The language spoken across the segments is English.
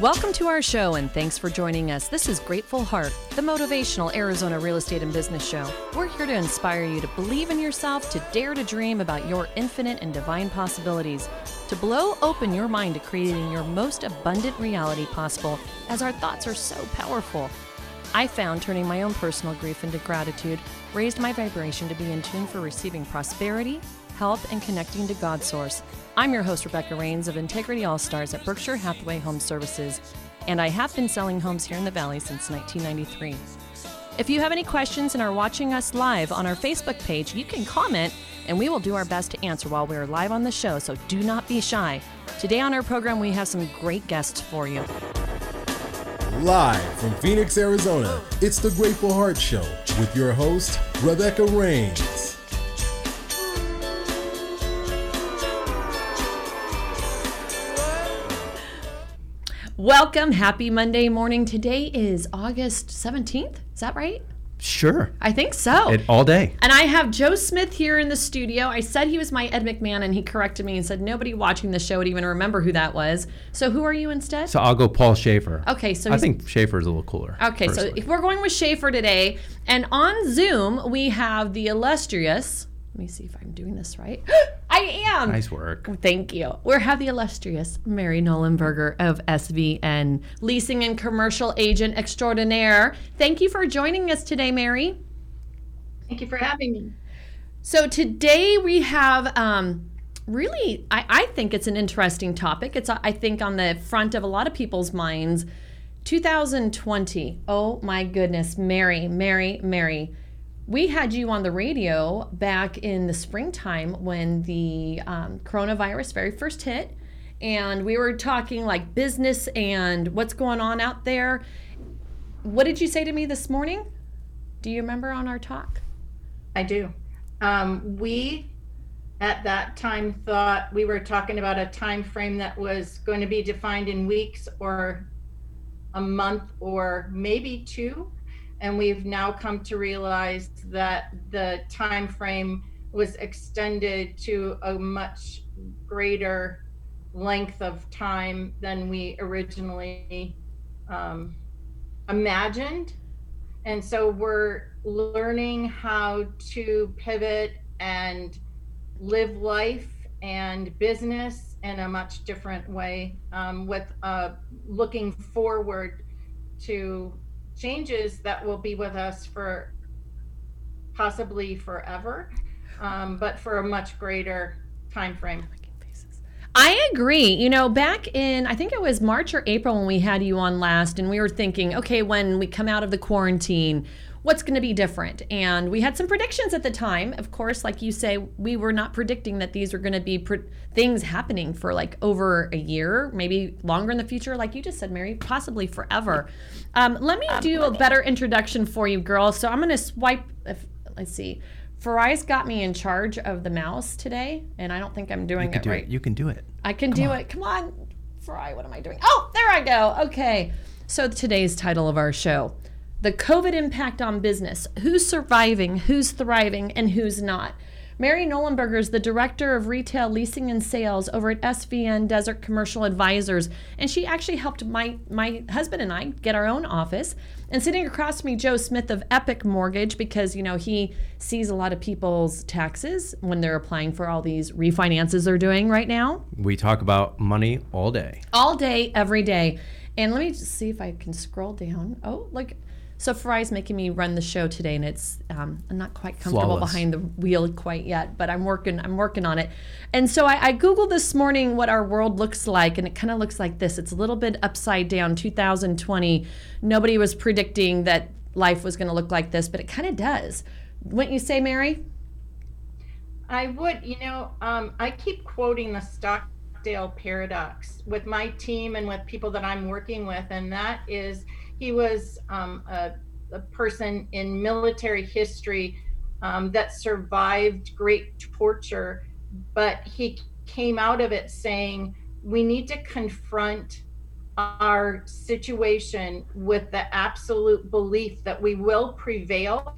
Welcome to our show and thanks for joining us. This is Grateful Heart, the motivational Arizona real estate and business show. We're here to inspire you to believe in yourself, to dare to dream about your infinite and divine possibilities, to blow open your mind to creating your most abundant reality possible, as our thoughts are so powerful. I found turning my own personal grief into gratitude raised my vibration to be in tune for receiving prosperity, health, and connecting to God Source. I'm your host, Rebecca Rains of Integrity All Stars at Berkshire Hathaway Home Services, and I have been selling homes here in the Valley since 1993. If you have any questions and are watching us live on our Facebook page, you can comment and we will do our best to answer while we are live on the show, so do not be shy. Today on our program, we have some great guests for you. Live from Phoenix, Arizona, it's the Grateful Heart Show with your host, Rebecca Rains. Welcome. Happy Monday morning. Today is August 17th. Is that right? Sure. I think so. It, all day. And I have Joe Smith here in the studio. I said he was my Ed McMahon, and he corrected me and said nobody watching the show would even remember who that was. So who are you instead? So I'll go Paul Shaffer. Okay, so I think Shaffer is a little cooler. Okay, so personally. if we're going with Shaffer today, and on Zoom we have the illustrious. Let me see if I'm doing this right. I am. nice work. Thank you. We have the illustrious Mary Nolenberger of SVN, leasing and commercial agent extraordinaire. Thank you for joining us today, Mary. Thank you for having me. So today we have um, really, I, I think it's an interesting topic. It's, I think, on the front of a lot of people's minds. 2020. Oh my goodness, Mary, Mary, Mary. We had you on the radio back in the springtime when the um, coronavirus very first hit, and we were talking like business and what's going on out there. What did you say to me this morning? Do you remember on our talk? I do. Um, we at that time thought we were talking about a time frame that was going to be defined in weeks or a month or maybe two and we've now come to realize that the time frame was extended to a much greater length of time than we originally um, imagined. And so we're learning how to pivot and live life and business in a much different way um, with uh, looking forward to changes that will be with us for possibly forever um, but for a much greater time frame I agree. You know, back in, I think it was March or April when we had you on last, and we were thinking, okay, when we come out of the quarantine, what's going to be different? And we had some predictions at the time. Of course, like you say, we were not predicting that these were going to be pre- things happening for like over a year, maybe longer in the future, like you just said, Mary, possibly forever. Um, let me do a better introduction for you, girls. So I'm going to swipe, if, let's see. Farai's got me in charge of the mouse today, and I don't think I'm doing You can it do right. it. You can do it. I can do it. Come on, Fry. What am I doing? Oh, there I go. Okay. So today's title of our show The COVID Impact on Business Who's Surviving, Who's Thriving, and Who's Not? Mary Nolenberger is the Director of Retail Leasing and Sales over at SVN Desert Commercial Advisors, and she actually helped my, my husband and I get our own office. And sitting across from me, Joe Smith of Epic Mortgage, because you know he sees a lot of people's taxes when they're applying for all these refinances they're doing right now We talk about money all day. all day, every day. And let me just see if I can scroll down. Oh, look. So Farai's making me run the show today, and it's um, I'm not quite comfortable Flawless. behind the wheel quite yet, but I'm working. I'm working on it. And so I, I googled this morning what our world looks like, and it kind of looks like this. It's a little bit upside down. 2020. Nobody was predicting that life was going to look like this, but it kind of does. Wouldn't you say, Mary? I would, you know, um, I keep quoting the Stockdale paradox with my team and with people that I'm working with, and that is he was um, a, a person in military history um, that survived great torture, but he came out of it saying, we need to confront our situation with the absolute belief that we will prevail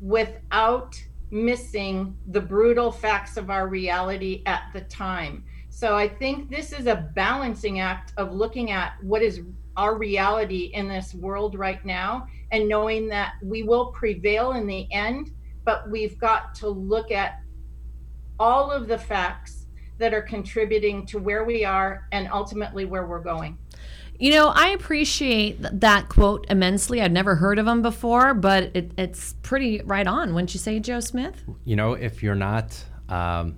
without missing the brutal facts of our reality at the time. So I think this is a balancing act of looking at what is our reality in this world right now and knowing that we will prevail in the end, but we've got to look at all of the facts that are contributing to where we are and ultimately where we're going. You know, I appreciate that quote immensely. I'd never heard of him before, but it, it's pretty right on. Wouldn't you say, Joe Smith? You know, if you're not um,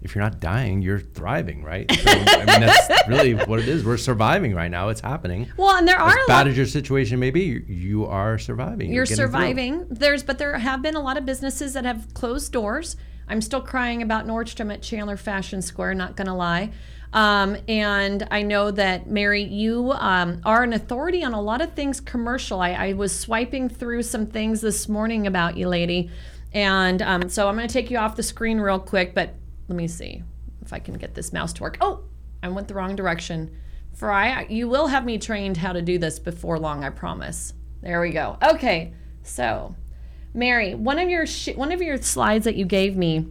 if you're not dying, you're thriving, right? So, I mean, that's really what it is. We're surviving right now. It's happening. Well, and there are as bad as your situation may be, you, you are surviving. You're through. surviving. There's, but there have been a lot of businesses that have closed doors. I'm still crying about Nordstrom at Chandler Fashion Square. Not gonna lie. Um, and I know that Mary, you um, are an authority on a lot of things commercial. I, I was swiping through some things this morning about you, lady, and um, so I'm gonna take you off the screen real quick. But let me see if I can get this mouse to work. Oh, I went the wrong direction. Fry, you will have me trained how to do this before long. I promise. There we go. Okay, so Mary, one of your sh- one of your slides that you gave me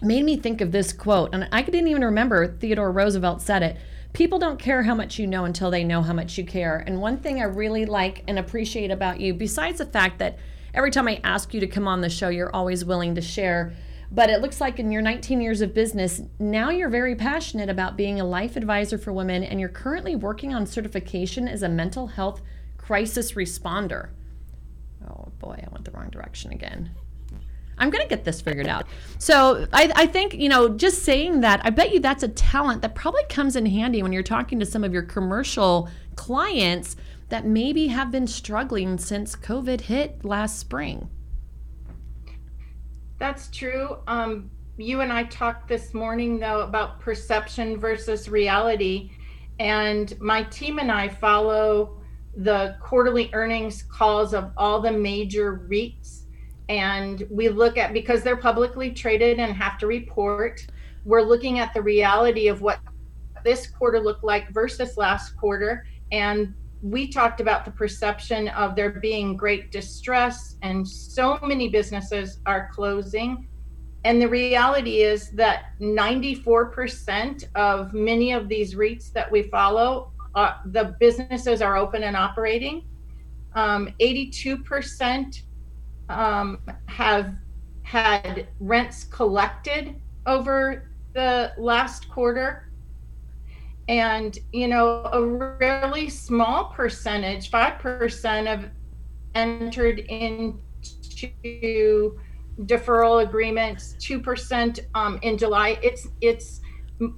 made me think of this quote, and I didn't even remember Theodore Roosevelt said it. People don't care how much you know until they know how much you care. And one thing I really like and appreciate about you, besides the fact that every time I ask you to come on the show, you're always willing to share. But it looks like in your 19 years of business, now you're very passionate about being a life advisor for women, and you're currently working on certification as a mental health crisis responder. Oh boy, I went the wrong direction again. I'm going to get this figured out. So I, I think, you know, just saying that, I bet you that's a talent that probably comes in handy when you're talking to some of your commercial clients that maybe have been struggling since COVID hit last spring. That's true. Um, you and I talked this morning, though, about perception versus reality. And my team and I follow the quarterly earnings calls of all the major REITs. And we look at, because they're publicly traded and have to report, we're looking at the reality of what this quarter looked like versus last quarter. And we talked about the perception of there being great distress, and so many businesses are closing. And the reality is that 94% of many of these REITs that we follow, uh, the businesses are open and operating. Um, 82% um, have had rents collected over the last quarter and you know a really small percentage 5% have entered into deferral agreements 2% um, in july. It's it's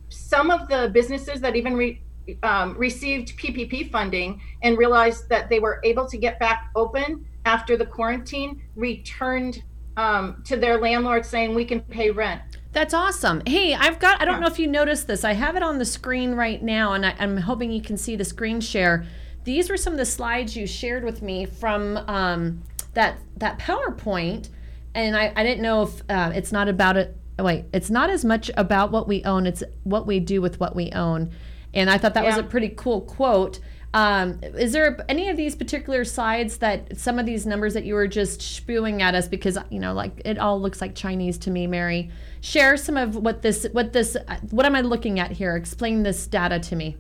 some of the businesses that even re, um, received ppp funding and realized that they were able to get back open after the quarantine returned um, to their landlord saying we can pay rent That's awesome. Hey, I've got, I don't know if you noticed this. I have it on the screen right now, and I, I'm hoping you can see the screen share. These were some of the slides you shared with me from um, that, that PowerPoint. And I, I didn't know if uh, it's not about it. oh, Wait, it's not as much about what we own, it's what we do with what we own. And I thought that was a pretty cool quote. Um, is there any of these particular slides that some of these numbers that you were just spewing at us because you know like it all looks like Chinese to me, Mary? Share some of what this what this what am I looking at here? Explain this data to me.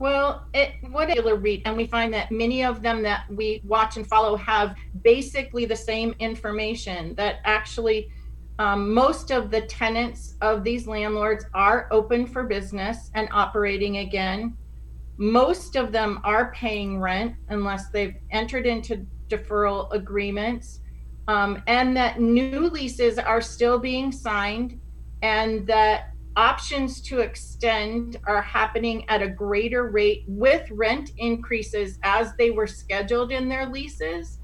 Well, it what a read, and we find that many of them that we watch and follow have basically the same information. That actually, um, most of the tenants of these landlords are open for business and operating again. Most of them are paying rent unless they've entered into deferral agreements, um, and that new leases are still being signed, and that options to extend are happening at a greater rate with rent increases as they were scheduled in their leases.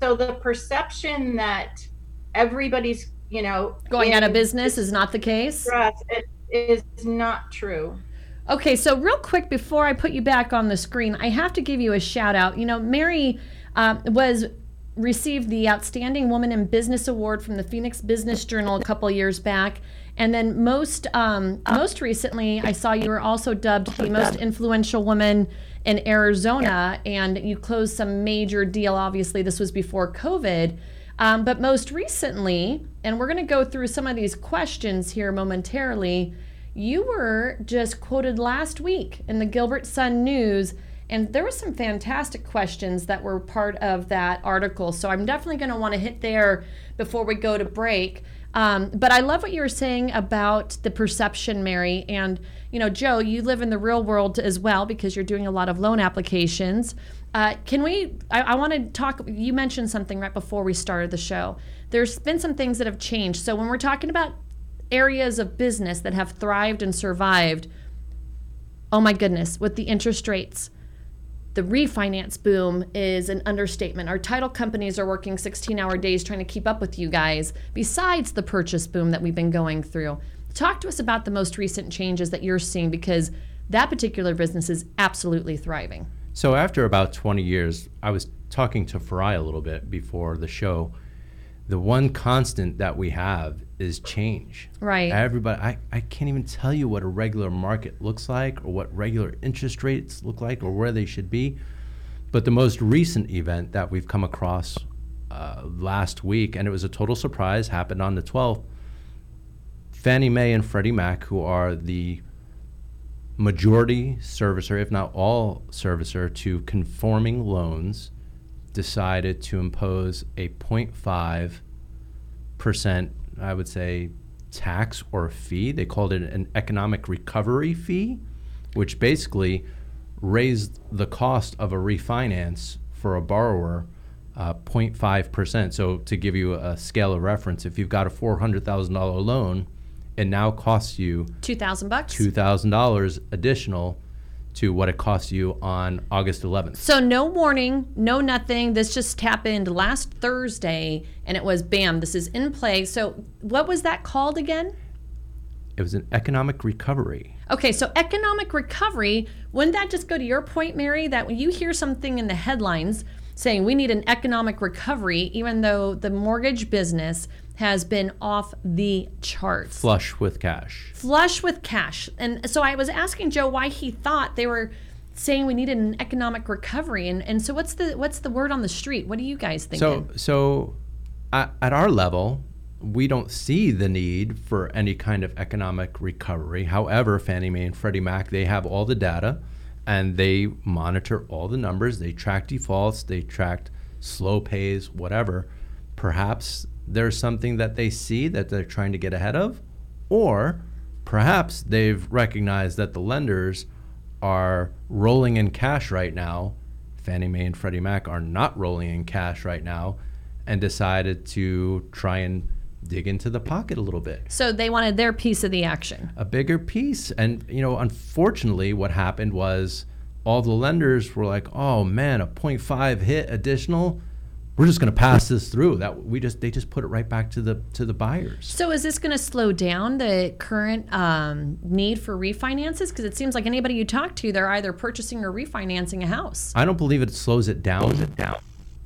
So the perception that everybody's, you know, Going out of business is not the case. it is not true. Okay, so real quick before I put you back on the screen, I have to give you a shout out. You know, Mary um, was received the Outstanding Woman in Business Award from the Phoenix Business Journal a couple years back, and then most um, most recently, I saw you were also dubbed the most influential woman in Arizona, and you closed some major deal. Obviously, this was before COVID. Um, but most recently, and we're going to go through some of these questions here momentarily, you were just quoted last week in the Gilbert Sun News. And there were some fantastic questions that were part of that article. So I'm definitely going to want to hit there before we go to break. Um, but I love what you were saying about the perception, Mary. And, you know, Joe, you live in the real world as well because you're doing a lot of loan applications. Uh, can we? I, I want to talk. You mentioned something right before we started the show. There's been some things that have changed. So when we're talking about areas of business that have thrived and survived, oh my goodness, with the interest rates, the refinance boom is an understatement. Our title companies are working 16 hour days trying to keep up with you guys, besides the purchase boom that we've been going through. Talk to us about the most recent changes that you're seeing because that particular business is absolutely thriving. So after about 20 years, I was talking to Farai a little bit before the show. The one constant that we have is change. Right. Everybody, I, I can't even tell you what a regular market looks like or what regular interest rates look like or where they should be. But the most recent event that we've come across uh, last week, and it was a total surprise, happened on the 12th. Fannie Mae and Freddie Mac, who are the majority servicer, if not all servicer, to conforming loans decided to impose a 0.5%, I would say, tax or fee. They called it an economic recovery fee, which basically raised the cost of a refinance for a borrower uh, 0.5%. So, to give you a scale of reference, if you've got a $400,000 loan, it now costs you 2000 bucks $2,000 additional to what it cost you on August 11th. So no warning, no nothing. This just happened last Thursday and it was bam, this is in play. So what was that called again? It was an economic recovery. Okay, so economic recovery, wouldn't that just go to your point, Mary, that when you hear something in the headlines saying we need an economic recovery, even though the mortgage business has been off the charts. Flush with cash. Flush with cash. And so I was asking Joe why he thought they were saying we needed an economic recovery. And, and so what's the what's the word on the street? What do you guys think? So so at, at our level, we don't see the need for any kind of economic recovery. However, Fannie Mae and Freddie Mac, they have all the data and they monitor all the numbers. They track defaults, they track slow pays, whatever. Perhaps there's something that they see that they're trying to get ahead of, or perhaps they've recognized that the lenders are rolling in cash right now. Fannie Mae and Freddie Mac are not rolling in cash right now and decided to try and dig into the pocket a little bit. So they wanted their piece of the action. A bigger piece. And, you know, unfortunately, what happened was all the lenders were like, oh man, a 0.5 hit additional we're just going to pass this through. That we just they just put it right back to the to the buyers. So is this going to slow down the current um, need for refinances? Because it seems like anybody you talk to they're either purchasing or refinancing a house. I don't believe it slows it down. Slows it down.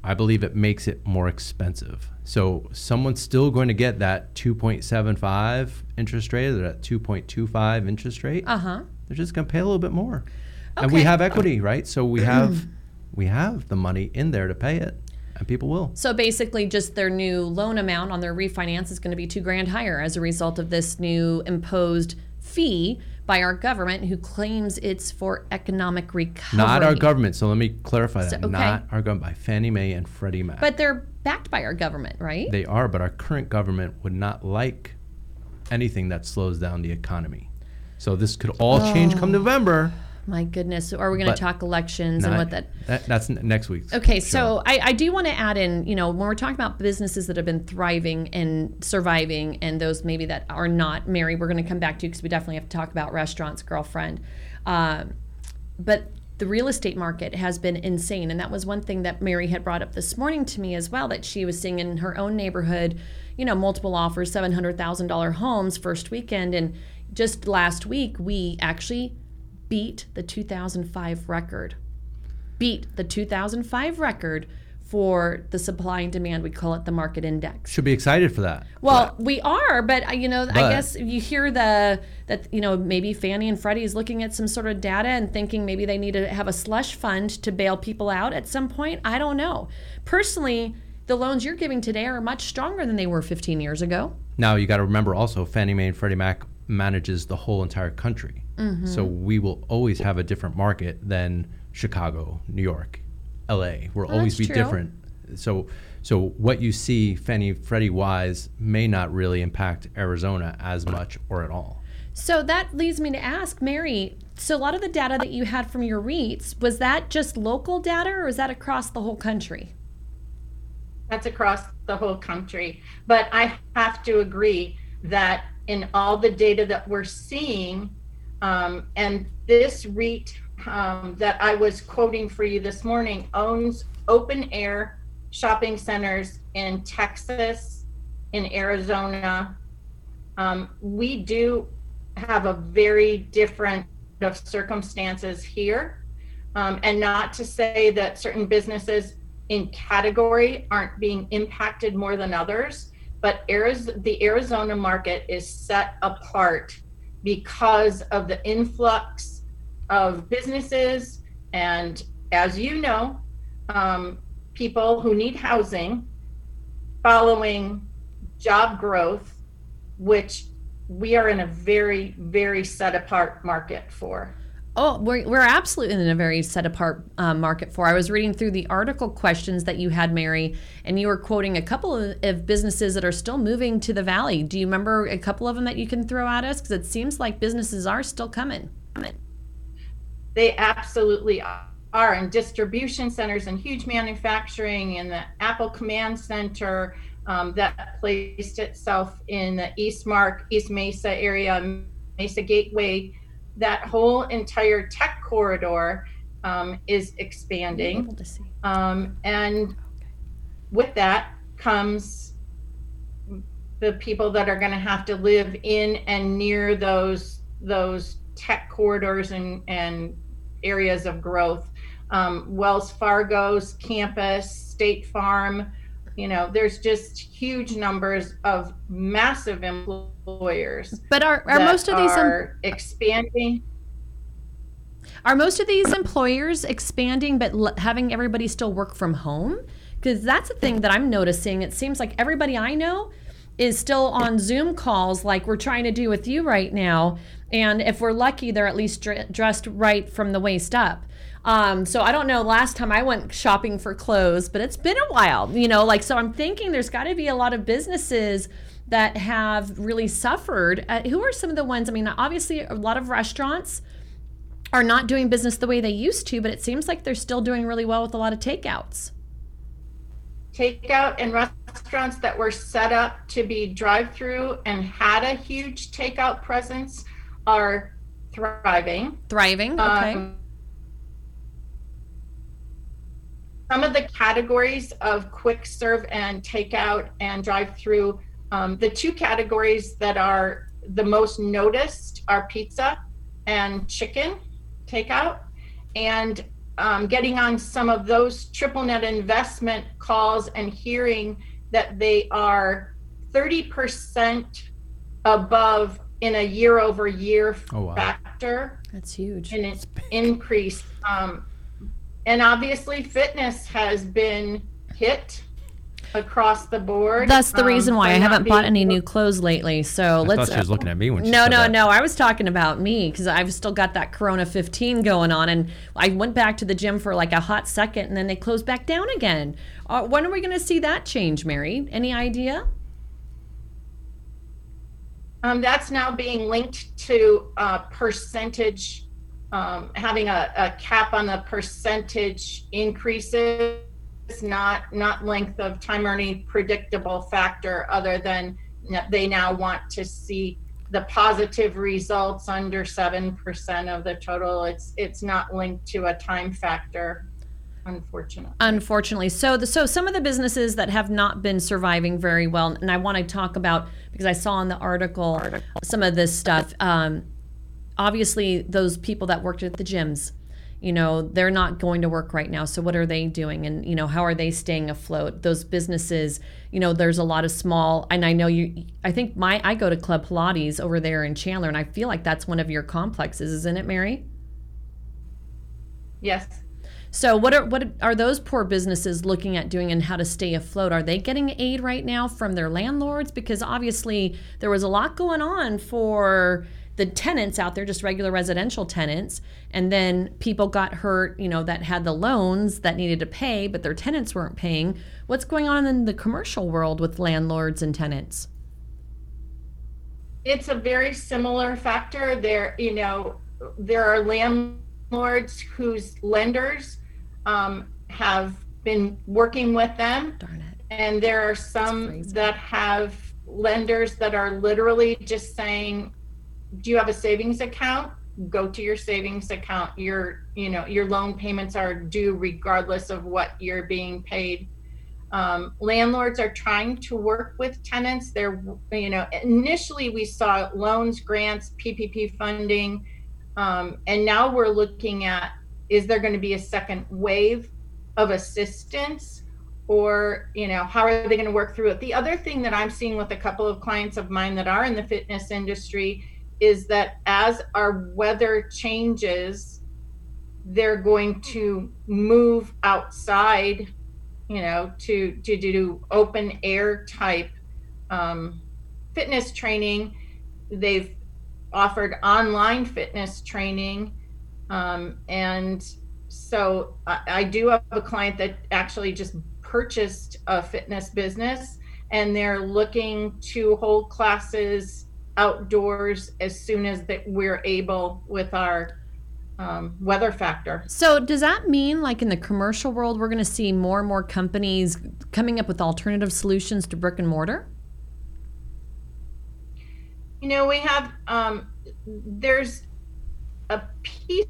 I believe it makes it more expensive. So someone's still going to get that 2.75 interest rate or that 2.25 interest rate. Uh-huh. They're just going to pay a little bit more. Okay. and we have equity right? So we have we have the money in there to pay it and people will. So basically, just their new loan amount on their refinance is going to be two grand higher as a result of this new imposed fee by our government, who claims it's for economic recovery. Not our government. So let me clarify that. So, okay. Not our government, by Fannie Mae and Freddie Mac. But they're backed by our government, right? They are, but our current government would not like anything that slows down the economy. So this could all oh. change come oh. November. My goodness. Are we going to talk elections not, and what that, that? That's next week. Okay, so I, I do want to add in, you know, when we're talking about businesses that have been thriving and surviving and those maybe that are not, Mary, we're going to come back to because we definitely have to talk about restaurants, girlfriend. Um, but the real estate market has been insane. And that was one thing that Mary had brought up this morning to me as well that she was seeing in her own neighborhood, you know, multiple offers, $700,000 homes first weekend. And just last week, we actually beat the 2005 record. Beat the 2005 record for the supply and demand. We call it the market index. Should be excited for that. Well, we are, but uh, you know, but. I guess you hear the that you know maybe Fannie and Freddie is looking at some sort of data and thinking maybe they need to have a slush fund to bail people out at some point. I don't know. Personally, the loans you're giving today are much stronger than they were 15 years ago. Now you got to remember also Fannie Mae and Freddie Mac manages the whole entire country. Mm-hmm. So we will always have a different market than Chicago, New York, LA. We'll always be true. different. So so what you see Fannie Freddie wise may not really impact Arizona as much or at all. So that leads me to ask Mary. So a lot of the data that you had from your REITs was that just local data, or is that across the whole country? That's across the whole country. But I have to agree that in all the data that we're seeing, um, and this REIT um, that I was quoting for you this morning owns open air shopping centers in Texas, in Arizona. Um, we do have a very different of circumstances here. Um, and not to say that certain businesses in category aren't being impacted more than others, but Ariz- the Arizona market is set apart because of the influx of businesses and, as you know, um, people who need housing following job growth, which we are in a very, very set apart market for. Oh, we're, we're absolutely in a very set apart uh, market for. I was reading through the article questions that you had, Mary, and you were quoting a couple of, businesses that are still moving to the valley. Do you remember a couple of them that you can throw at us? Because it seems like businesses are still coming. They absolutely are. in distribution centers and huge manufacturing and the Apple Command Center um, that placed itself in the Eastmark, East Mesa area, Mesa Gateway, that whole entire tech corridor um, is expanding. Able to see. Um, and with that comes the people that are going to have to live in and near those those tech corridors and and areas of growth. Um, Wells Fargo's campus, State Farm, you know, there's just huge numbers of massive employers. But are, are most of these em- expanding? Are most of these employers expanding but l- having everybody still work from home? Because that's the thing that I'm noticing. It seems like everybody I know is still on Zoom calls like we're trying to do with you right now. And if we're lucky, they're at least dr- dressed right from the waist up. Um, so I don't know last time I went shopping for clothes, but it's been a while, you know, like, so I'm thinking there's got to be a lot of businesses that have really suffered. Uh, who are some of the ones? I mean, obviously, a lot of restaurants are not doing business the way they used to, but it seems like they're still doing really well with a lot of takeouts. takeout and restaurants that were set up to be drive-through and had a huge takeout presence are thriving. Thriving, okay. Um, some of the categories of quick serve and takeout and drive-through, um, the two categories that are the most noticed are pizza and chicken takeout. And um, getting on some of those triple net investment calls and hearing that they are 30% above in a year over year Oh, wow. factor That's huge. And it's increase. Um, and obviously, fitness has been hit across the board. That's the um, reason why I haven't bought any new clothes lately. So I let's. thought she was looking at me when she no, said no, that. no. I was talking about me because I've still got that Corona 15 going on, and I went back to the gym for like a hot second, and then they closed back down again. Uh, when are we going to see that change, Mary? Any idea? Um, that's now being linked to uh, percentage, um, having a, a cap on the percentage increases, not not length of time or any predictable factor other than they now want to see the positive results under seven percent of the total. It's it's not linked to a time factor, unfortunately. Unfortunately, so the so some of the businesses that have not been surviving very well, and I want to talk about because I saw in the article some of this stuff. Um, obviously, those people that worked at the gyms, you know, they're not going to work right now. So what are they doing, and you know, how are they staying afloat? Those businesses, you know, there's a lot of small, and I know you. I think my I go to Club Pilates over there in Chandler, and I feel like that's one of your complexes, isn't it, Mary? Yes. So what are what are those poor businesses looking at doing and how to stay afloat? Are they getting aid right now from their landlords? Because obviously there was a lot going on for the tenants out there, just regular residential tenants, and then people got hurt, you know, that had the loans that needed to pay, but their tenants weren't paying. What's going on in the commercial world with landlords and tenants? It's a very similar factor. There, you know, there are landlords whose lenders um, have been working with them. Darn it. And there are some that have lenders that are literally just saying, do you have a savings account? Go to your savings account. Your, you know, your loan payments are due regardless of what you're being paid. Um, landlords are trying to work with tenants. They're, you know, initially we saw loans, grants, PPP funding, um, and now we're looking at is there going to be a second wave of assistance or you know how are they going to work through it the other thing that i'm seeing with a couple of clients of mine that are in the fitness industry is that as our weather changes, they're going to move outside, you know, to to do open air type um, fitness training. They've offered online fitness training, um, and so I, I do have a client that actually just purchased a fitness business, and they're looking to hold classes outdoors as soon as that we're able with our um, weather factor. So, does that mean, like in the commercial world, we're going to see more and more companies coming up with alternative solutions to brick and mortar? You know, we have, um, there's a piece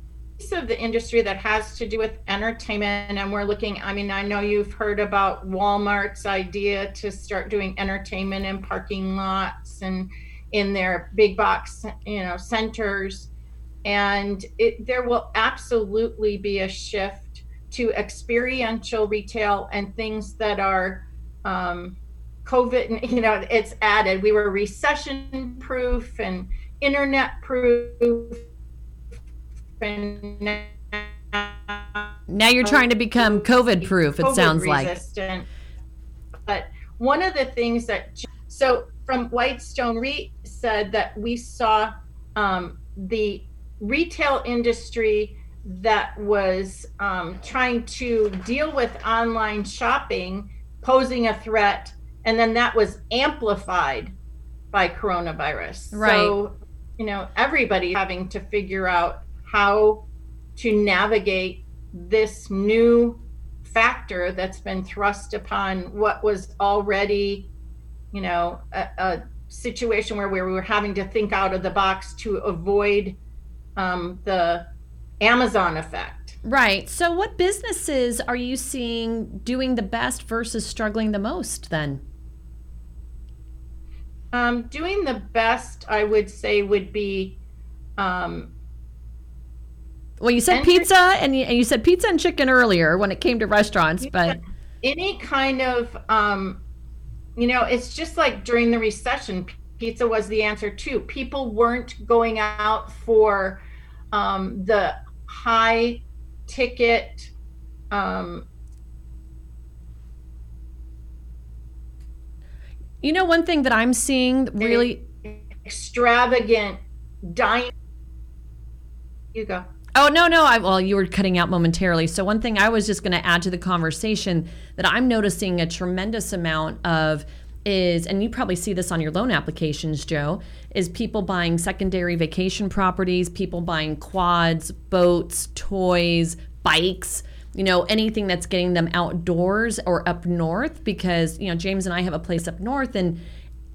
of the industry that has to do with entertainment, and we're looking. I mean, I know you've heard about Walmart's idea to start doing entertainment in parking lots and in their big box, you know, centers. And it, there will absolutely be a shift to experiential retail and things that are um, COVID, you know, it's added. We were recession proof and internet proof. And now, now you're trying to become COVID proof, it COVID sounds resistant. like. But one of the things that, so from Whitestone REIT said that we saw um, the retail industry that was um, trying to deal with online shopping posing a threat, and then that was amplified by coronavirus. Right. So, you know, everybody having to figure out how to navigate this new factor that's been thrust upon what was already you know, a, a situation where we were having to think out of the box to avoid um, the Amazon effect. Right. So, what businesses are you seeing doing the best versus struggling the most then? Um, doing the best, I would say, would be. Um, well, you said pizza, and you, and you said pizza and chicken earlier when it came to restaurants, but any kind of um, you know, it's just like during the recession, pizza was the answer too. People weren't going out for um, the high ticket. Um, you know, one thing that I'm seeing really extravagant dining. You go. Oh no, no. I, well, you were cutting out momentarily. So one thing I was just going to add to the conversation that I'm noticing a tremendous amount of is, and you probably see this on your loan applications, Joe, is people buying secondary vacation properties, people buying quads, boats, toys, bikes, you know, anything that's getting them outdoors or up north because, you know, James and I have a place up north and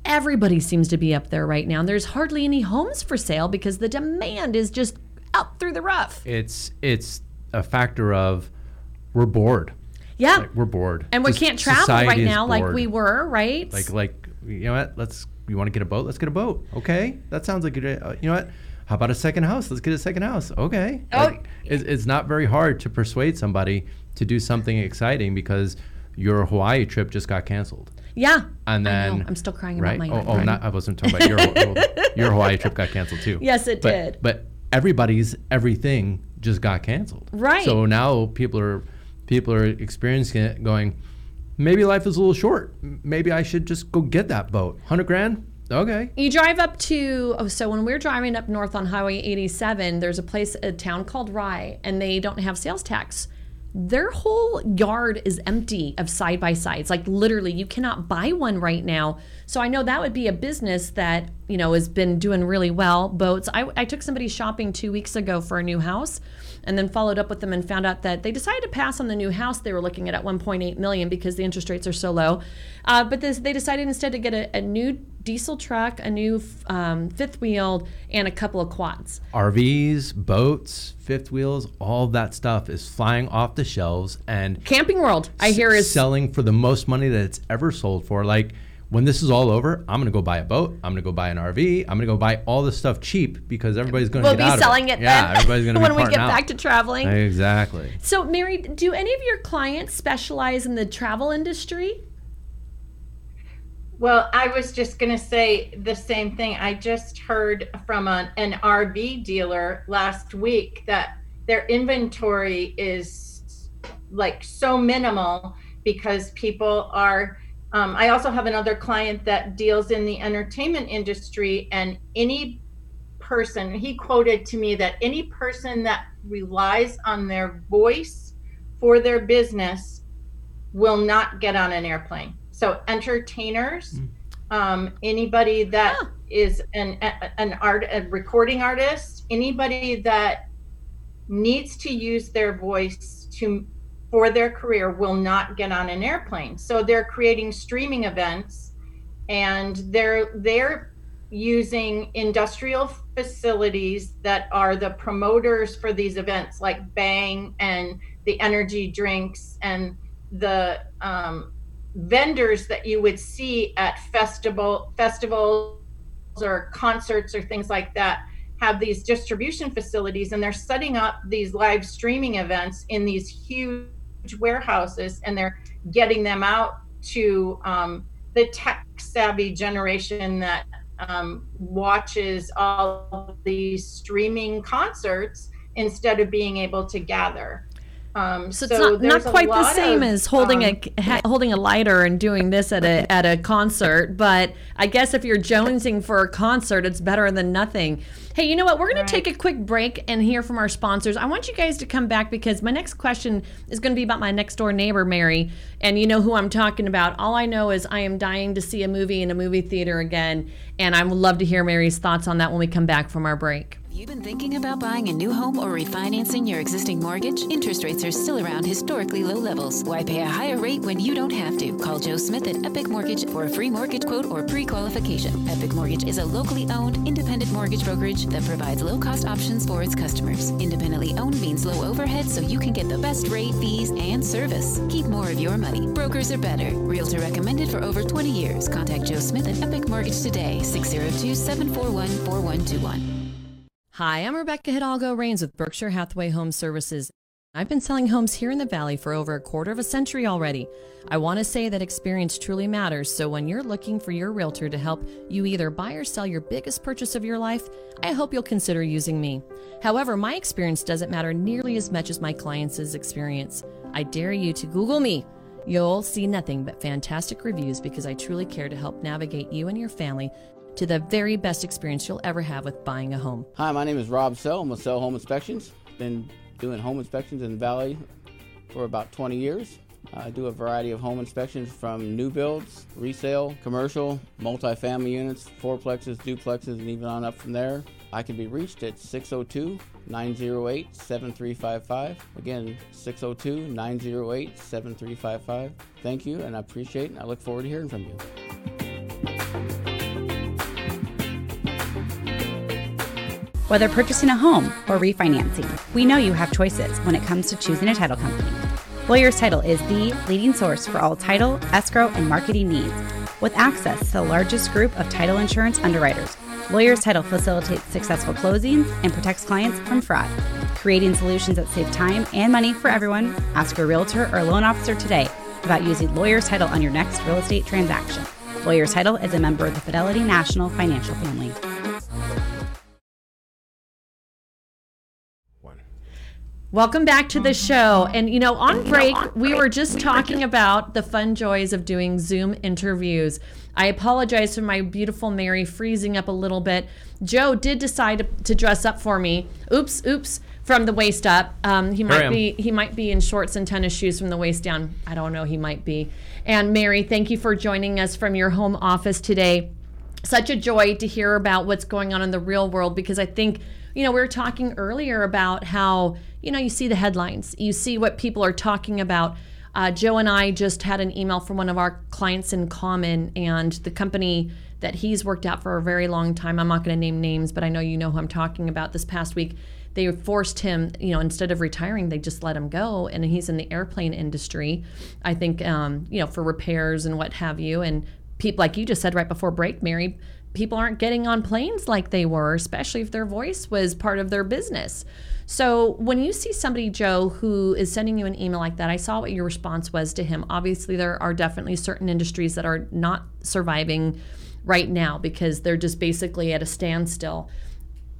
everybody seems to be up there right now. And there's hardly any homes for sale because the demand is just out through the rough. It's it's a factor of we're bored. Yeah, like we're bored, and we Just can't travel right now like we were, right? Like like you know what? Let's you want to get a boat? Let's get a boat. Okay, that sounds like a uh, you know what? How about a second house? Let's get a second house. Okay. Oh. Like, it's, it's not very hard to persuade somebody to do something exciting because your Hawaii trip just got canceled. Yeah. And then I'm still crying right? about my. Oh, oh not, I wasn't talking about your your Hawaii trip got canceled too. Yes, it but, did. But everybody's everything just got canceled. Right. So now people are people are experiencing it, going, maybe life is a little short. Maybe I should just go get that boat. Hundred grand. Okay. You drive up to oh, so when we're driving up north on Highway 87, there's a place, a town called Rye, and they don't have sales tax. Their whole yard is empty of side by sides. Like literally, you cannot buy one right now. So I know that would be a business that you know has been doing really well. Boats. I, I took somebody shopping two weeks ago for a new house, and then followed up with them and found out that they decided to pass on the new house they were looking at at 1.8 million because the interest rates are so low. Uh, but this, they decided instead to get a, a new diesel truck, a new um, fifth wheel, and a couple of quads. RVs, boats, fifth wheels, all that stuff is flying off the shelves and Camping World, I hear, is selling for the most money that it's ever sold for. Like when this is all over, I'm gonna go buy a boat. I'm gonna go buy an RV. I'm gonna go buy all this stuff cheap because everybody's gonna we'll get be out selling of it, it. Yeah, then everybody's gonna be when we get out. back to traveling. Exactly. So, Mary, do any of your clients specialize in the travel industry? Well, I was just going to say the same thing. I just heard from an, an RV dealer last week that their inventory is like so minimal because people are. Um, I also have another client that deals in the entertainment industry, and any person, he quoted to me that any person that relies on their voice for their business will not get on an airplane. So entertainers, um, anybody that Huh. is an an art a recording artist, anybody that needs to use their voice to for their career will not get on an airplane. So they're creating streaming events and they're they're using industrial facilities that are the promoters for these events like Bang and the energy drinks and the um, vendors that you would see at festival festivals or concerts or things like that have these distribution facilities and they're setting up these live streaming events in these huge warehouses and they're getting them out to um, the tech savvy generation that um, watches all these streaming concerts instead of being able to gather. Um, So it's not, not quite the same of, as holding um, a ha- holding a lighter and doing this at a at a concert. But I guess if you're jonesing for a concert, it's better than nothing. Hey, you know what? We're going Right. to take a quick break and hear from our sponsors. I want you guys to come back because my next question is going to be about my next door neighbor, Mary, and you know who I'm talking about. All I know is I am dying to see a movie in a movie theater again, and I would love to hear Mary's thoughts on that when we come back from our break. You been thinking about buying a new home or refinancing your existing mortgage? Interest rates are still around historically low levels. Why pay a higher rate when you don't have to? Call Joe Smith at Epic Mortgage for a free mortgage quote or pre qualification. Epic Mortgage is a locally owned, independent mortgage brokerage that provides low cost options for its customers. Independently owned means low overhead so you can get the best rate, fees, and service. Keep more of your money. Brokers are better. Realtor recommended for over 20 years. Contact Joe Smith at Epic Mortgage today, 602 741 4121. Hi, I'm Rebecca Hidalgo Rains with Berkshire Hathaway Home Services. I've been selling homes here in the Valley for over a quarter of a century already. I want to say that experience truly matters, so when you're looking for your realtor to help you either buy or sell your biggest purchase of your life, I hope you'll consider using me. However, my experience doesn't matter nearly as much as my clients' experience. I dare you to Google me. You'll see nothing but fantastic reviews because I truly care to help navigate you and your family to the very best experience you'll ever have with buying a home. Hi, my name is Rob Sell. I'm with Sell Home Inspections. Been doing home inspections in the Valley for about 20 years. I do a variety of home inspections from new builds, resale, commercial, multifamily units, fourplexes, duplexes, and even on up from there. I can be reached at 602 908 7355. Again, 602 908 7355. Thank you, and I appreciate it, and I look forward to hearing from you. Whether purchasing a home or refinancing, we know you have choices when it comes to choosing a title company. Lawyers Title is the leading source for all title, escrow, and marketing needs. With access to the largest group of title insurance underwriters, Lawyers Title facilitates successful closings and protects clients from fraud. Creating solutions that save time and money for everyone, ask your realtor or loan officer today about using Lawyers Title on your next real estate transaction. Lawyers Title is a member of the Fidelity National Financial Family. Welcome back to the show. And you know, on break, we were just talking about the fun joys of doing Zoom interviews. I apologize for my beautiful Mary freezing up a little bit. Joe did decide to, to dress up for me. Oops, oops, from the waist up. Um, he might be he might be in shorts and tennis shoes from the waist down. I don't know. He might be. And Mary, thank you for joining us from your home office today. Such a joy to hear about what's going on in the real world because I think you know we were talking earlier about how you know, you see the headlines, you see what people are talking about. Uh, Joe and I just had an email from one of our clients in common, and the company that he's worked at for a very long time. I'm not going to name names, but I know you know who I'm talking about. This past week, they forced him, you know, instead of retiring, they just let him go, and he's in the airplane industry. I think, um, you know, for repairs and what have you, and people like you just said right before break, Mary. People aren't getting on planes like they were, especially if their voice was part of their business. So when you see somebody, Joe, who is sending you an email like that, I saw what your response was to him. Obviously, there are definitely certain industries that are not surviving right now because they're just basically at a standstill.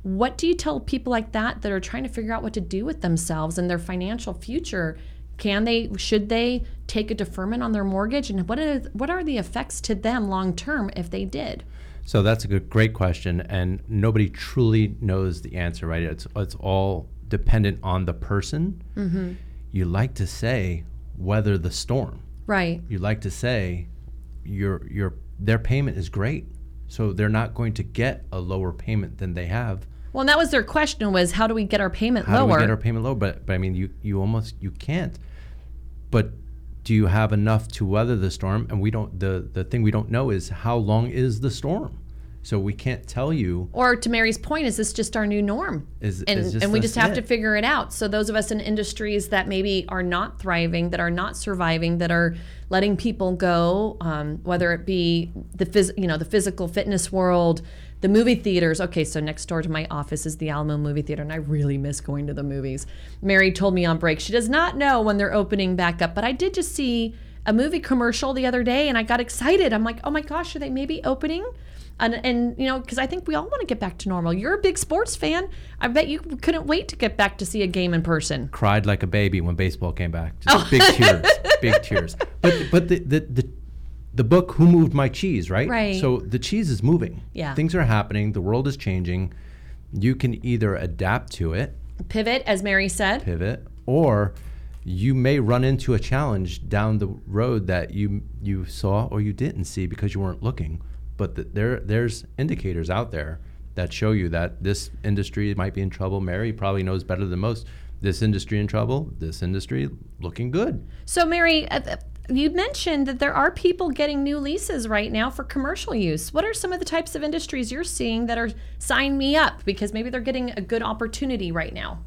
What do you tell people like that that are trying to figure out what to do with themselves and their financial future? Can they, should they take a deferment on their mortgage? And what are, what are the effects to them long term if they did? So that's a good, great question, and nobody truly knows the answer, right? It's it's all dependent on the person. Mm-hmm. You like to say weather the storm. Right. You like to say your your their payment is great. So they're not going to get a lower payment than they have. Well, and that was their question was how do we get our payment how lower? How do we get our payment lower? But but I mean you you almost you can't. But do you have enough to weather the storm? And we don't the the thing we don't know is how long is the storm? So we can't tell you. Or to Mary's point, is this just our new norm? Is, and, is and we just have it? to figure it out. So those of us in industries that maybe are not thriving, that are not surviving, that are letting people go, um, whether it be the phys- you know the physical fitness world, the movie theaters. Okay, so next door to my office is the Alamo movie theater, and I really miss going to the movies. Mary told me on break she does not know when they're opening back up, but I did just see a movie commercial the other day, and I got excited. I'm like, oh my gosh, are they maybe opening? And, and you know, because I think we all want to get back to normal. You're a big sports fan. I bet you couldn't wait to get back to see a game in person. Cried like a baby when baseball came back. Just oh. big tears, big tears. But but the, the the the book Who Moved My Cheese, right? Right. So the cheese is moving. Yeah. Things are happening. The world is changing. You can either adapt to it, pivot, as Mary said, pivot, or you may run into a challenge down the road that you you saw or you didn't see because you weren't looking but the, there there's indicators out there that show you that this industry might be in trouble. Mary probably knows better than most. This industry in trouble. This industry looking good. So, Mary, uh, you mentioned that there are people getting new leases right now for commercial use. What are some of the types of industries you're seeing that are sign me up because maybe they're getting a good opportunity right now?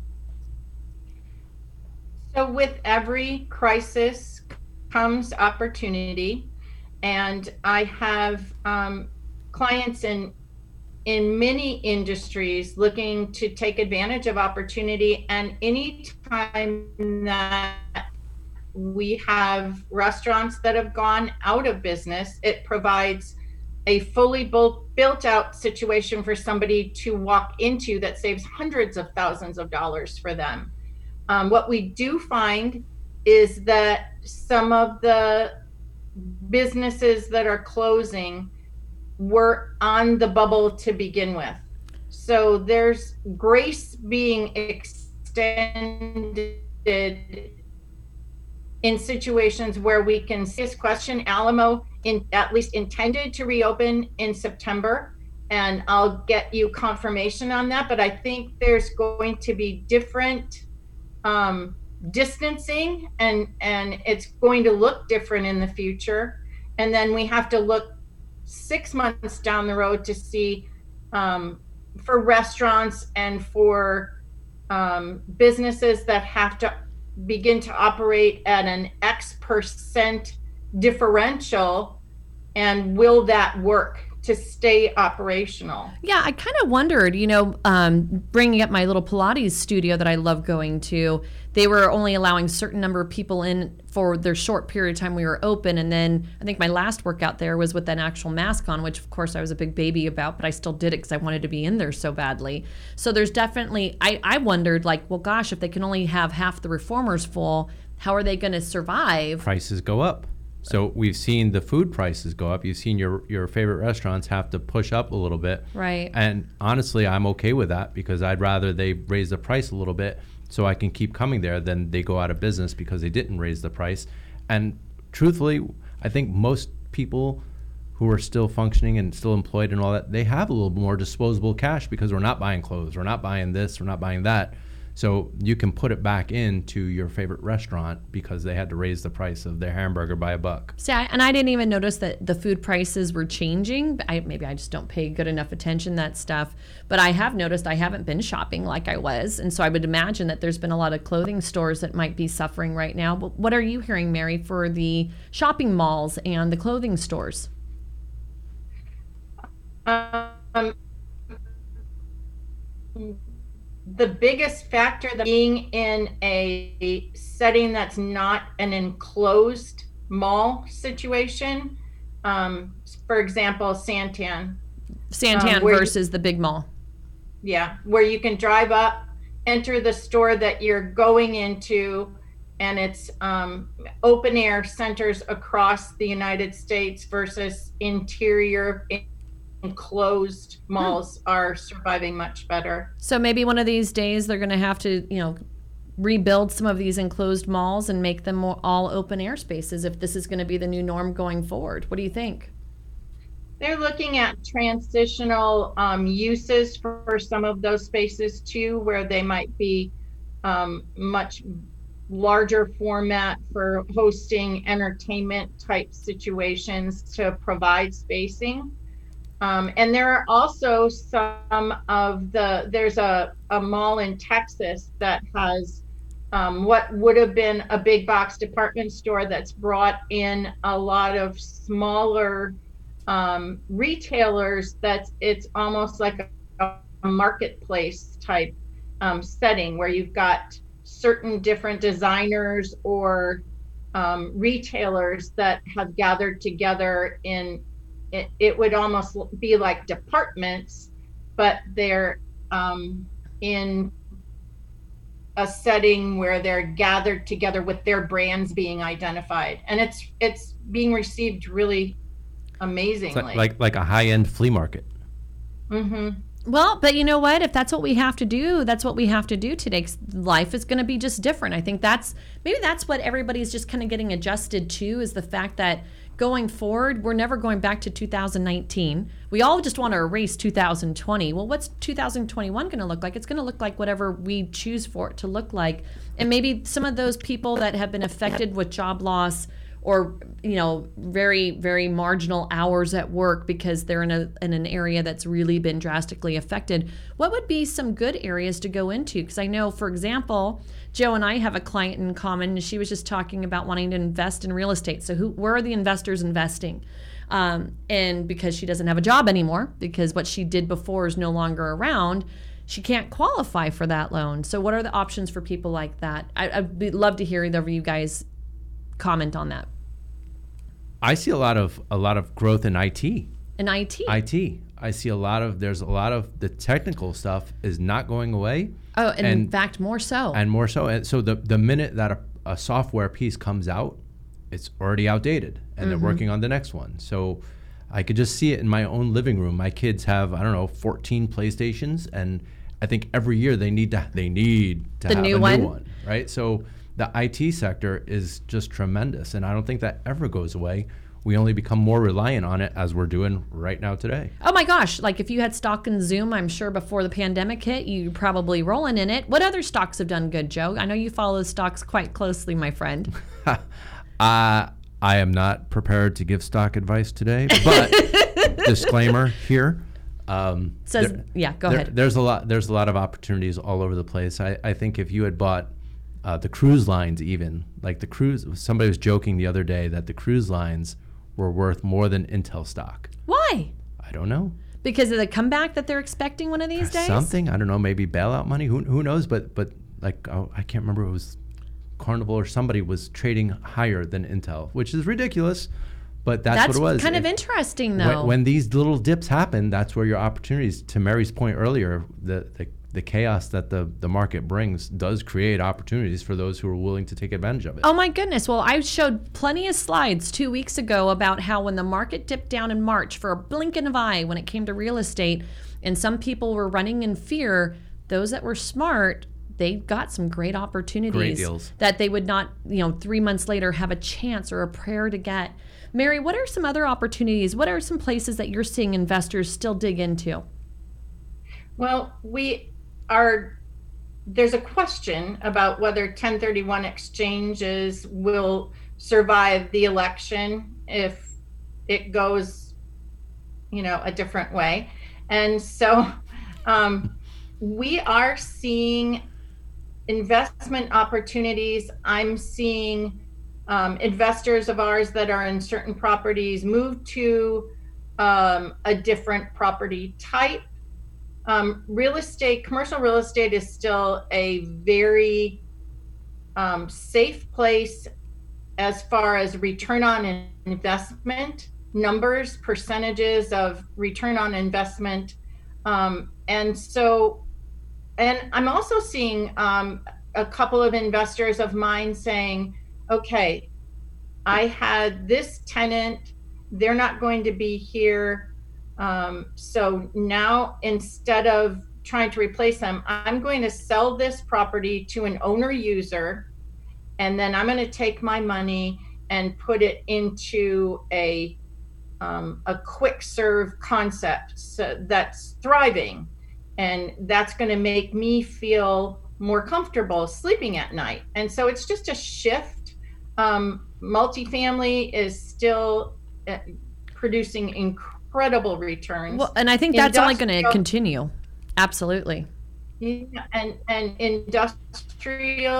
So, with every crisis comes opportunity and I have um, clients in in many industries looking to take advantage of opportunity. And anytime that we have restaurants that have gone out of business, it provides a fully built out situation for somebody to walk into that saves hundreds of thousands of dollars for them. Um, what we do find is that some of the businesses that are closing were on the bubble to begin with. So there's grace being extended in situations where we can see this question. Alamo in at least intended to reopen in September. And I'll get you confirmation on that. But I think there's going to be different um, distancing and and it's going to look different in the future and then we have to look six months down the road to see um, for restaurants and for um, businesses that have to begin to operate at an x percent differential and will that work to stay operational. Yeah, I kind of wondered, you know, um, bringing up my little Pilates studio that I love going to, they were only allowing certain number of people in for their short period of time we were open. And then I think my last workout there was with an actual mask on, which of course I was a big baby about, but I still did it because I wanted to be in there so badly. So there's definitely, I, I wondered, like, well, gosh, if they can only have half the reformers full, how are they going to survive? Prices go up. So we've seen the food prices go up. You've seen your your favorite restaurants have to push up a little bit. Right. And honestly, I'm okay with that because I'd rather they raise the price a little bit so I can keep coming there than they go out of business because they didn't raise the price. And truthfully, I think most people who are still functioning and still employed and all that, they have a little more disposable cash because we're not buying clothes, we're not buying this, we're not buying that. So you can put it back into your favorite restaurant because they had to raise the price of their hamburger by a buck. See, I, and I didn't even notice that the food prices were changing. I, maybe I just don't pay good enough attention that stuff. But I have noticed I haven't been shopping like I was, and so I would imagine that there's been a lot of clothing stores that might be suffering right now. But what are you hearing, Mary, for the shopping malls and the clothing stores? Um, the biggest factor that being in a setting that's not an enclosed mall situation um, for example santan Santan Um, where you- versus the big mall. yeah where you can drive up enter the store that you're going into and it's um, open air centers across the united states versus interior enclosed malls are surviving much better So maybe one of these days they're going to have to, you know, rebuild some of these enclosed malls and make them more all open air spaces if this is going to be the new norm going forward. What do you think? They're looking at transitional um, uses for, for some of those spaces too, where they might be um, much larger format for hosting entertainment type situations to provide spacing. Um, and there are also some of the, there's a, a mall in Texas that has um, what would have been a big box department store that's brought in a lot of smaller um, retailers that's it's almost like a, a marketplace type um, setting where you've got certain different designers or um, retailers that have gathered together in it, it would almost be like departments but they're um, in a setting where they're gathered together with their brands being identified and it's it's being received really amazingly like, like like a high end flea market. hmm Well, but you know what? If that's what we have to do, that's what we have to do today. 'cause life is going to be just different. I think that's maybe that's what everybody's just kind of getting adjusted to is the fact that going forward, we're never going back to 2019. We all just want to erase 2020. Well, what's 2021 going to look like? It's going to look like whatever we choose for it to look like. And maybe some of those people that have been affected with job loss or you know very very marginal hours at work because they're in a in an area that's really been drastically affected what would be some good areas to go into? Because i know for example joe and i have a client in common and she was just talking about wanting to invest in real estate. So who where are the investors investing? Um, and because she doesn't have a job anymore because what she did before is no longer around she can't qualify for that loan. So what are the options for people like that? I, i'd love to hear either of you guys comment on that I see a lot of a lot of growth in IT. in IT. IT. I see a lot of there's a lot of the technical stuff is not going away. oh, and, in fact, more so. and more so. And so the the minute that a, a software piece comes out, it's already outdated, and they're mm-hmm. working on the next one. So I could just see it in my own living room. My kids have I don't know 14 PlayStations, and I think every year they need to they need to The have new a one? new one, right? So the IT sector is just tremendous, and I don't think that ever goes away. We only become more reliant on it as we're doing right now today. oh my gosh! Like if you had stock in Zoom, I'm sure before the pandemic hit, you probably rolling in it. What other stocks have done good, Joe? I know you follow stocks quite closely, my friend. Uh, I am not prepared to give stock advice today, but disclaimer here. Um, Says, there- yeah, go there- ahead. There's a lot. There's a lot of opportunities all over the place. I, I think if you had bought uh, the cruise lines, even like the cruise, somebody was joking the other day that the cruise lines were worth more than Intel stock. Why? I don't know. Because of the comeback that they're expecting one of these days? Something I don't know. Maybe bailout money. Who who knows? But but like oh, I can't remember. It was Carnival or somebody was trading higher than Intel, which is ridiculous. But that's, That's what it was. That's kind of interesting, though. when, when these little dips happen, that's where your opportunities. To Mary's point earlier, the the, the chaos that the, the market brings does create opportunities for those who are willing to take advantage of it. Oh my goodness. Well, I showed plenty of slides two weeks ago about how when the market dipped down in March for a blink of an eye when it came to real estate, and some people were running in fear, those that were smart, they got some great opportunities deals. that they would not, you know, three months later have a chance or a prayer to get. Mary, what are some other opportunities? What are some places that you're seeing investors still dig into? Well, we are, there's a question about whether 1031 exchanges will survive the election if it goes, you know, a different way. And so um, we are seeing investment opportunities. I'm seeing um, investors of ours that are in certain properties move to um, a different property type um, real estate, commercial real estate is still a very um, safe place as far as return on investment numbers, percentages of return on investment. Um, and so, and I'm also seeing um, a couple of investors of mine saying, okay, I had this tenant, they're not going to be here. Um, so now instead of trying to replace them, I'm going to sell this property to an owner user, and then I'm going to take my money and put it into a um, a quick serve concept so that's thriving, and that's going to make me feel more comfortable sleeping at night. And so it's just a shift. Um, multifamily is still uh, producing incredible returns. Well, and I think that's only going to continue. Absolutely. Yeah, and and industrial.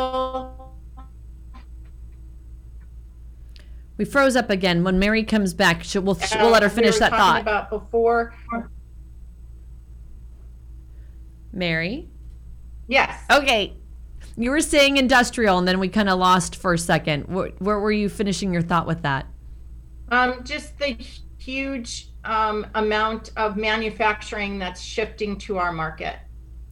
We froze up again. When Mary comes back, she'll, we'll, we'll let her uh, we finish were that thought. About before. Mary? Yes. Okay. You were saying industrial, and then we kind of lost for a second. Where, where were you finishing your thought with that? Um, just the huge um, amount of manufacturing that's shifting to our market.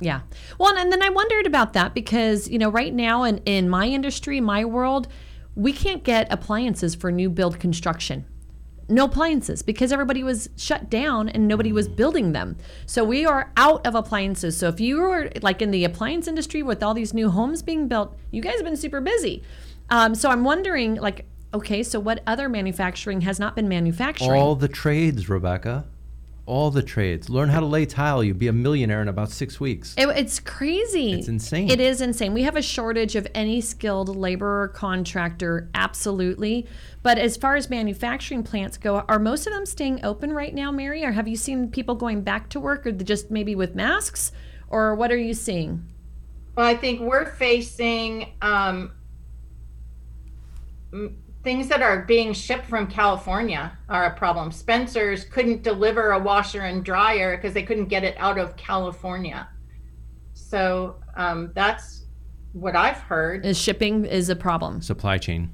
Yeah. Well, and then I wondered about that because, you know, right now in, in my industry, my world, we can't get appliances for new build construction. No appliances because everybody was shut down and nobody was building them. So we are out of appliances. So if you were like in the appliance industry with all these new homes being built, you guys have been super busy. Um, so I'm wondering, like, okay, so what other manufacturing has not been manufacturing? All the trades, Rebecca. All the trades. Learn how to lay tile. You'll be a millionaire in about six weeks. It, it's crazy. It's insane. It is insane. We have a shortage of any skilled laborer contractor, absolutely. But as far as manufacturing plants go, are most of them staying open right now, Mary? Or have you seen people going back to work, or just maybe with masks, or what are you seeing? Well, I think we're facing um, m- things that are being shipped from California are a problem. Spencer's couldn't deliver a washer and dryer because they couldn't get it out of California. So um, that's what I've heard. Is shipping is a problem. Supply chain.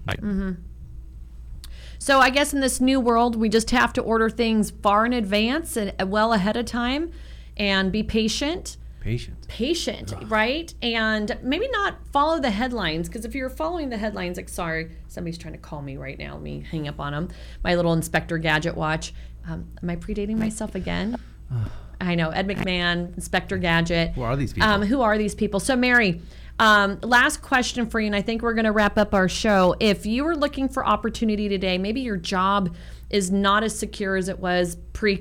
So I guess in this new world, we just have to order things far in advance and well ahead of time, and be patient. Patient. patient, right? And maybe not follow the headlines because if you're following the headlines, like, sorry, somebody's trying to call me right now. Let me hang up on them. My little Inspector Gadget watch. Um, am I predating myself again? I know Ed McMahon, Inspector Gadget. Who are these people? Um, who are these people? So, Mary, um, last question for you, and I think we're going to wrap up our show. If you were looking for opportunity today, maybe your job is not as secure as it was pre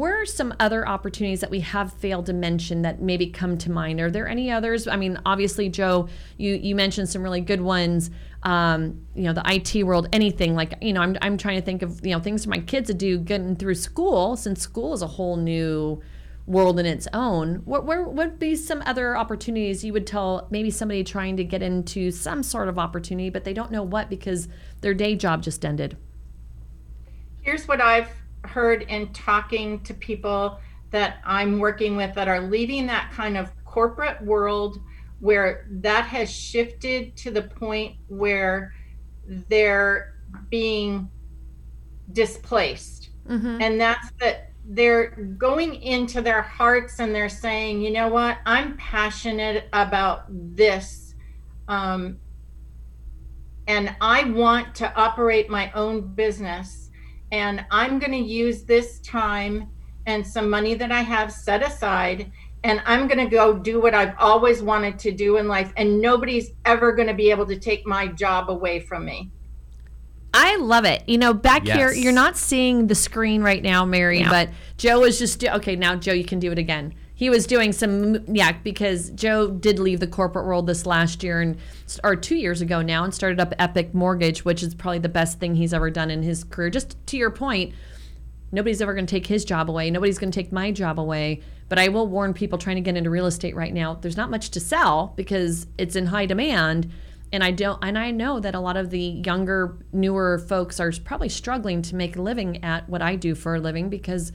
Are some other opportunities that we have failed to mention that maybe come to mind? Are there any others? I mean, obviously, Joe, you you mentioned some really good ones. Um, you know, the IT world, anything like you know, I'm I'm trying to think of you know things for my kids to do getting through school since school is a whole new world in its own. What where would be some other opportunities you would tell maybe somebody trying to get into some sort of opportunity, but they don't know what because their day job just ended? Here's what I've heard in talking to people that I'm working with that are leaving that kind of corporate world where that has shifted to the point where they're being displaced. Mm-hmm. And that's that they're going into their hearts and they're saying, you know what, I'm passionate about this. Um, and I want to operate my own business. And I'm going to use this time and some money that I have set aside. And I'm going to go do what I've always wanted to do in life. And nobody's ever going to be able to take my job away from me. I love it. You know, back Yes. here, you're not seeing the screen right now, Mary, Yeah. but Joe is just okay. Now, Joe, you can do it again. He was doing some, yeah, because Joe did leave the corporate world this last year and or two years ago now, and started up Epic Mortgage, which is probably the best thing he's ever done in his career. Just to your point, nobody's ever going to take his job away. Nobody's going to take my job away. But I will warn people trying to get into real estate right now. There's not much to sell because it's in high demand, and I don't. And I know that a lot of the younger, newer folks are probably struggling to make a living at what I do for a living because.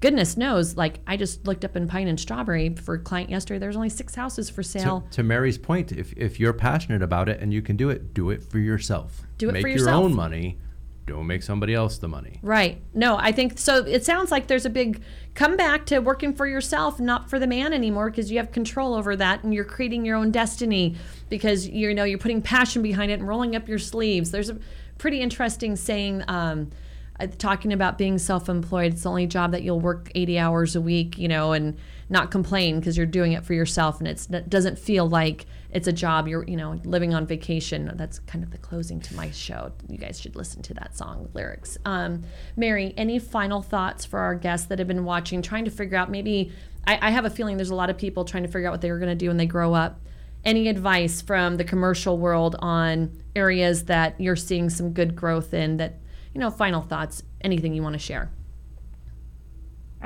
Goodness knows, like I just looked up in Pine and Strawberry for a client yesterday. There's only six houses for sale. to Mary's point, if, if you're passionate about it and you can do it, do it for yourself. Do it make for your own money. Don't make somebody else the money. Right. No, I think so. It sounds like there's a big comeback to working for yourself, not for the man anymore, because you have control over that and you're creating your own destiny because you know you're putting passion behind it and rolling up your sleeves. There's a pretty interesting saying. Um, uh, talking about being self-employed it's the only job that you'll work 80 hours a week you know and not complain because you're doing it for yourself and it doesn't feel like it's a job you're you know living on vacation. That's kind of the closing to my show. You guys should listen to that song lyrics. Um, mary any final thoughts for our guests that have been watching trying to figure out maybe I, I have a feeling there's a lot of people trying to figure out what they're going to do when they grow up. Any advice from the commercial world on areas that you're seeing some good growth in that you know final thoughts anything you want to share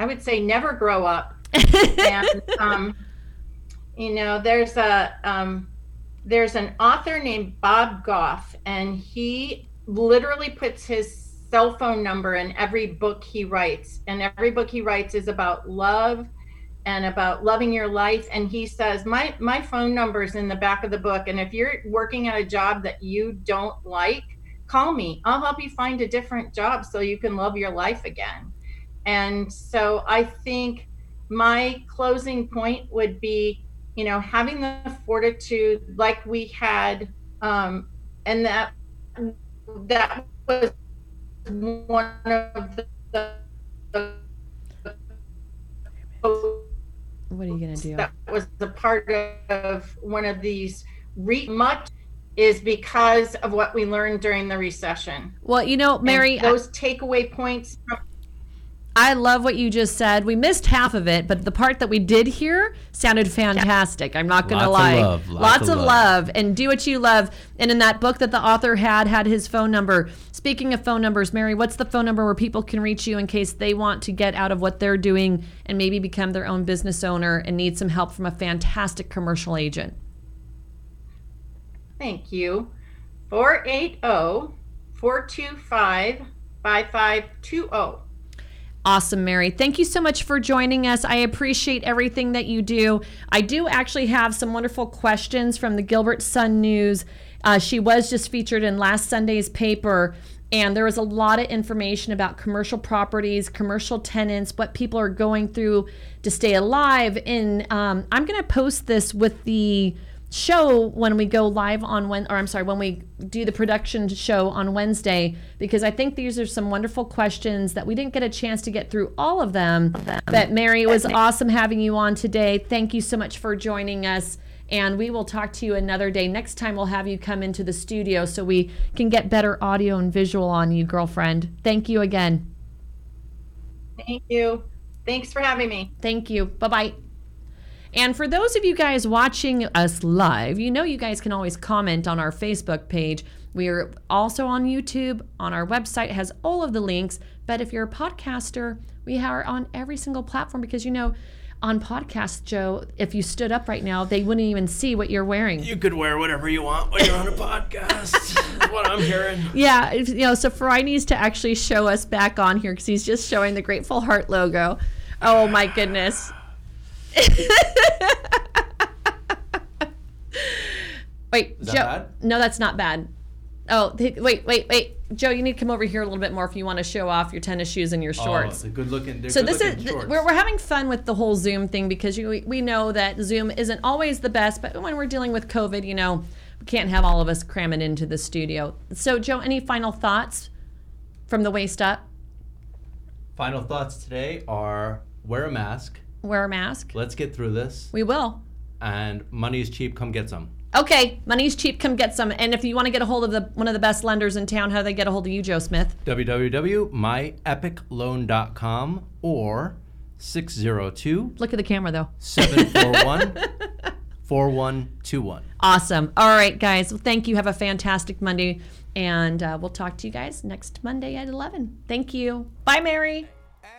I would say never grow up. and um, you know, there's a um, there's an author named Bob Goff, and he literally puts his cell phone number in every book he writes, and every book he writes is about love and about loving your life. And he says, my my phone number is in the back of the book, and if you're working at a job that you don't like, call me. I'll help you find a different job so you can love your life again. And so I think my closing point would be, you know, having the fortitude like we had, um, and that that was one of the, the what are you going to do that was a part of one of these re- much is because of what we learned during the recession. well you know And mary those takeaway points from I love what you just said. We missed half of it, but the part that we did hear sounded fantastic. I'm not going to Lots of lie. love, lots Lots of of love. love. and do what you love. And in that book that the author had had his phone number. Speaking of phone numbers, Mary, what's the phone number where people can reach you in case they want to get out of what they're doing and maybe become their own business owner and need some help from a fantastic commercial agent? Thank you. 480 425 5520. Awesome, Mary. Thank you so much for joining us. I appreciate everything that you do. I do actually have some wonderful questions from the Gilbert Sun News. Uh, she was just featured in last Sunday's paper, and there was a lot of information about commercial properties, commercial tenants, what people are going through to stay alive. And um, I'm going to post this with the show when we go live on when or I'm sorry when we do the production show on Wednesday because I think these are some wonderful questions that we didn't get a chance to get through all of them. But Mary, it was awesome having you on today. Thank you so much for joining us. And we will talk to you another day. Next time, we'll have you come into the studio so we can get better audio and visual on you, girlfriend. Thank you again. Thank you. Thanks for having me. Thank you. Bye bye. And for those of you guys watching us live, you know you guys can always comment on our Facebook page. We are also on YouTube, on our website has all of the links. But if you're a podcaster, we are on every single platform because you know on podcast, Joe, if you stood up right now, they wouldn't even see what you're wearing. You could wear whatever you want when you're on a podcast. What I'm hearing. Yeah, you know, so Fry needs to actually show us back on here because he's just showing the Grateful Heart logo. Oh my goodness. wait, Is that Joe. bad? No, that's not bad. Oh, th- wait, wait, wait. Joe, you need to come over here a little bit more if you want to show off your tennis shoes and your Oh, shorts. it's a good looking. So this is th- we're, we're having fun with the whole Zoom thing because you, we- we know that Zoom isn't always the best, but when we're dealing with COVID, you know, we can't have all of us cramming into the studio. So Joe, any final thoughts from the waist up? Final thoughts today are wear a mask. Wear a mask. Let's get through this. We will. And money is cheap. Come get some. Okay, money's cheap. Come get some. And if you want to get a hold of the one of the best lenders in town, how do they get a hold of you, Joe Smith? www.myepicloan.com or 602 Look at the camera though. 741 4121. Awesome. All right, guys. Well, thank you. Have a fantastic Monday, and uh, we'll talk to you guys next Monday at eleven. Thank you. Bye, Mary.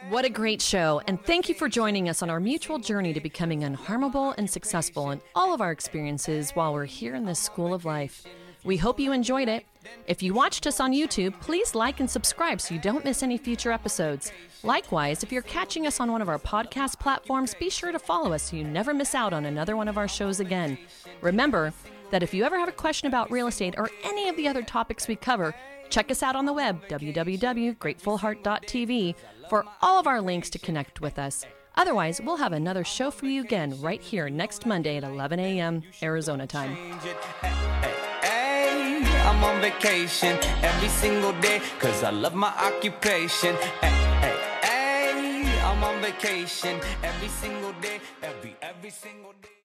What a great show, and thank you for joining us on our mutual journey to becoming unharmable and successful in all of our experiences while we're here in this school of life. We hope you enjoyed it. If you watched us on YouTube, please like and subscribe so you don't miss any future episodes. Likewise, if you're catching us on one of our podcast platforms, be sure to follow us so you never miss out on another one of our shows again. Remember that if you ever have a question about real estate or any of the other topics we cover, check us out on the web, www.gratefulheart.tv, for all of our links to connect with us. Otherwise, we'll have another show for you again right here next Monday at 11 a.m. Arizona time. I'm on vacation every single day cause I love my occupation. Hey, hey, hey, I'm on vacation every single day, every every single day.